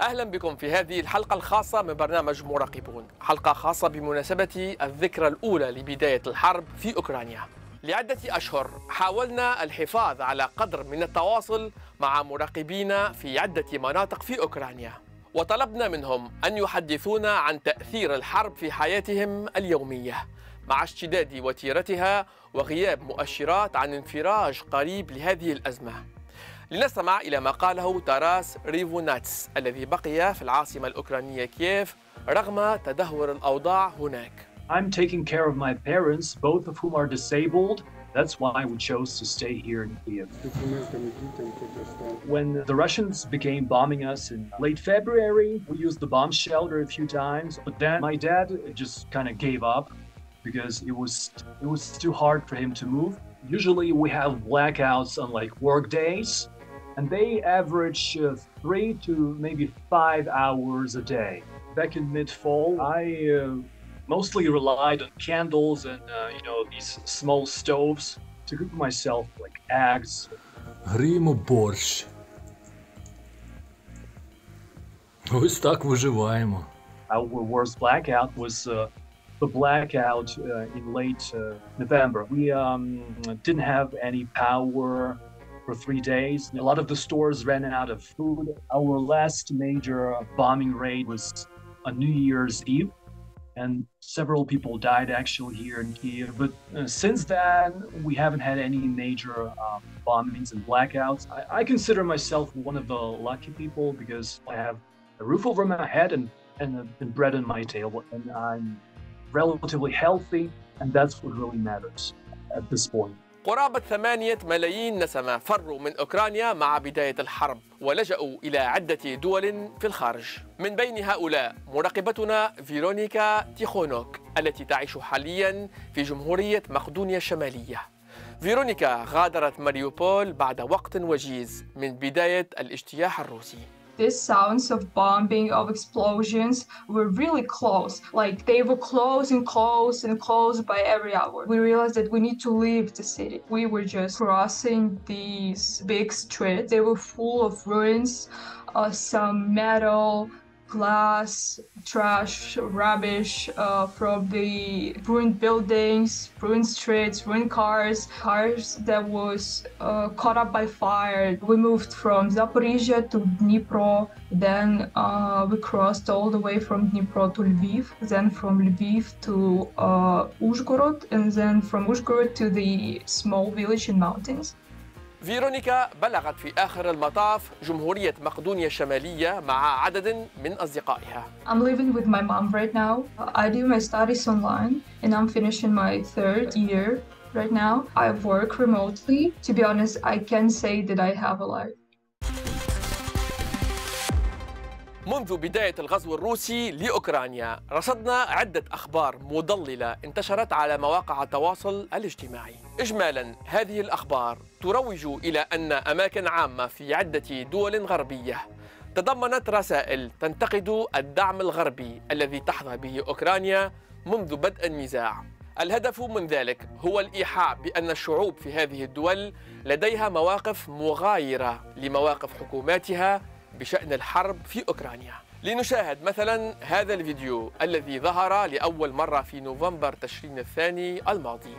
أهلا بكم في هذه الحلقة الخاصة من برنامج مراقبون. حلقة خاصة بمناسبة الذكرى الأولى لبداية الحرب في أوكرانيا. لعدة أشهر حاولنا الحفاظ على قدر من التواصل مع مراقبين في عدة مناطق في أوكرانيا. وطلبنا منهم أن يحدثونا عن تأثير الحرب في حياتهم اليومية مع اشتداد وتيرتها وغياب مؤشرات عن انفراج قريب لهذه الأزمة. لنستمع إلى ما قاله تاراس ريفوناتس الذي بقي في العاصمة الأوكرانية كييف رغم تدهور الأوضاع هناك I'm taking care of my parents, both of whom are disabled. That's why we chose to stay here in Kiev. When the Russians began bombing us in late February, we used the bomb shelter a few times, but then my dad just kind of gave up because it was it was too hard for him to move. Usually we have blackouts on like work days, and they average uh, three to maybe five hours a day. Back in mid-fall, I uh, mostly relied on candles and uh, you know these small stoves to cook myself like eggs. Гріємо борщ. Ось так виживаємо. Our worst blackout was uh, the blackout uh, in late uh, November. We um, didn't have any power for three days. A lot of the stores ran out of food. Our last major bombing raid was on New Year's Eve, and several people died actually here in Kiev. But uh, since then, we haven't had any major um, bombings and blackouts. I, I consider myself one of the lucky people because I have a roof over my head and and, uh, and bread on my table, and I'm relatively healthy, and that's what really matters at this point. قرابة ثمانية ملايين نسمة فروا من أوكرانيا مع بداية الحرب ولجأوا إلى عدة دول في الخارج. من بين هؤلاء مراقبتنا فيرونيكا تيخونوك التي تعيش حاليا في جمهورية مقدونيا الشمالية. فيرونيكا غادرت ماريوبول بعد وقت وجيز من بداية الاجتياح الروسي. These sounds of bombing, of explosions were really close. Like they were close and close and close by every hour. We realized that we need to leave the city. We were just crossing these big streets. They were full of ruins, uh, some metal, glass, trash, rubbish uh, from the ruined buildings, ruined streets, ruined cars, cars that was uh, caught up by fire. We moved from Zaporizhia to Dnipro, then uh, we crossed all the way from Dnipro to Lviv, then from Lviv to Uzhgorod, and then from Uzhgorod to the small village in mountains. فيرونيكا بلغت في آخر المطاف جمهورية مقدونيا الشمالية مع عدد من أصدقائها I'm living with my mom right now. I do my studies online and I'm finishing my third year right now. I work remotely. To be honest, I can say that I have a life. منذ بداية الغزو الروسي لأوكرانيا رصدنا عدة أخبار مضللة انتشرت على مواقع التواصل الاجتماعي. إجمالا هذه الأخبار تروج إلى أن أماكن عامة في عدة دول غربية تضمنت رسائل تنتقد الدعم الغربي الذي تحظى به أوكرانيا منذ بدء النزاع. الهدف من ذلك هو الإيحاء بأن الشعوب في هذه الدول لديها مواقف مغايرة لمواقف حكوماتها بشأن الحرب في أوكرانيا. لنشاهد مثلا هذا الفيديو الذي ظهر لأول مرة في نوفمبر تشرين الثاني الماضي.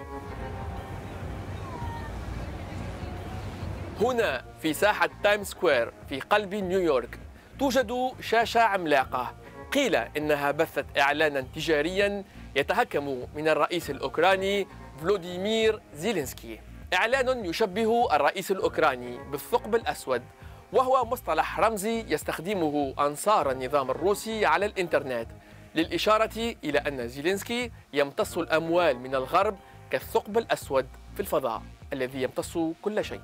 هنا في ساحة تايم سكوير في قلب نيويورك توجد شاشة عملاقة. قيل إنها بثت إعلانا تجاريا يتهكم من الرئيس الأوكراني فلوديمير زيلينسكي. إعلان يشبه الرئيس الأوكراني بالثقب الأسود وهو مصطلح رمزي يستخدمه أنصار النظام الروسي على الإنترنت للإشارة إلى أن زيلينسكي يمتص الأموال من الغرب كالثقب الأسود في الفضاء الذي يمتص كل شيء.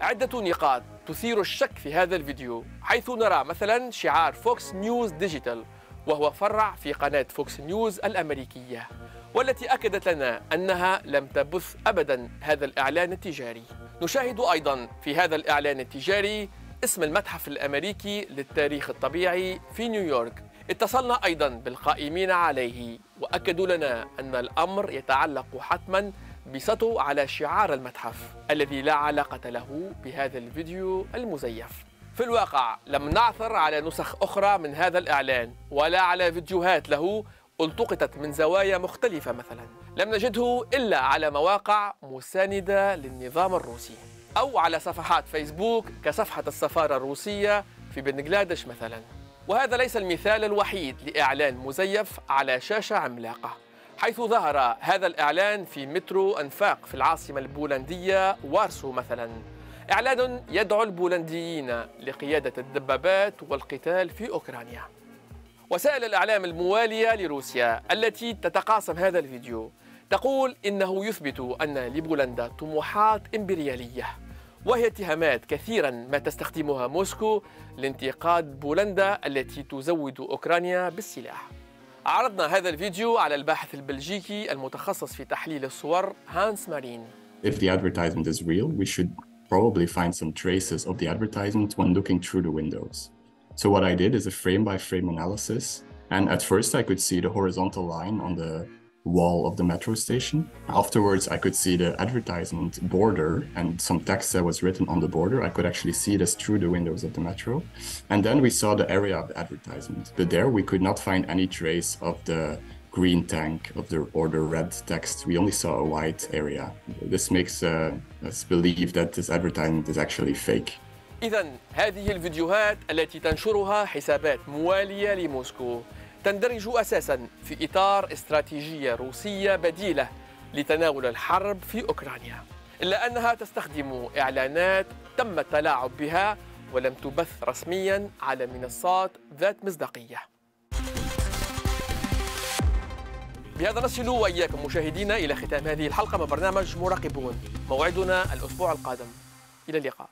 عدة نقاط تثير الشك في هذا الفيديو حيث نرى مثلا شعار فوكس نيوز ديجيتال وهو فرع في قناة فوكس نيوز الأمريكية والتي أكدت لنا أنها لم تبث أبدا هذا الإعلان التجاري. نشاهد أيضا في هذا الإعلان التجاري اسم المتحف الأمريكي للتاريخ الطبيعي في نيويورك. اتصلنا أيضا بالقائمين عليه وأكدوا لنا أن الأمر يتعلق حتما بسطو على شعار المتحف الذي لا علاقة له بهذا الفيديو المزيف. في الواقع لم نعثر على نسخ أخرى من هذا الإعلان ولا على فيديوهات له التقطت من زوايا مختلفة مثلا. لم نجده إلا على مواقع مساندة للنظام الروسي أو على صفحات فيسبوك كصفحة السفارة الروسية في بنغلاديش مثلا. وهذا ليس المثال الوحيد لإعلان مزيف على شاشة عملاقة حيث ظهر هذا الإعلان في مترو أنفاق في العاصمة البولندية وارسو مثلا. إعلان يدعو البولنديين لقيادة الدبابات والقتال في أوكرانيا. وسائل الإعلام الموالية لروسيا التي تتقاسم هذا الفيديو تقول إنه يثبت أن لبولندا طموحات إمبريالية وهي اتهامات كثيرا ما تستخدمها موسكو لانتقاد بولندا التي تزود أوكرانيا بالسلاح عرضنا هذا الفيديو على الباحث البلجيكي المتخصص في تحليل الصور هانس مارين If the advertisement is real, we should probably find some traces of the advertisement when looking through the windows. So what I did is a frame by frame analysis. And at first I could see the horizontal line on the wall of the metro station. Afterwards, I could see the advertisement border and some text that was written on the border. I could actually see this through the windows of the metro. And then we saw the area of the advertisement. But there we could not find any trace of the green tank of the or the red text. We only saw a white area. This makes uh, us believe that this advertisement is actually fake. إذا هذه الفيديوهات التي تنشرها حسابات موالية لموسكو تندرج أساسا في إطار استراتيجية روسية بديلة لتناول الحرب في أوكرانيا إلا أنها تستخدم إعلانات تم التلاعب بها ولم تبث رسميا على منصات ذات مصداقية. بهذا نصل وإياكم مشاهدينا إلى ختام هذه الحلقة من برنامج مراقبون موعدنا الأسبوع القادم. إلى اللقاء.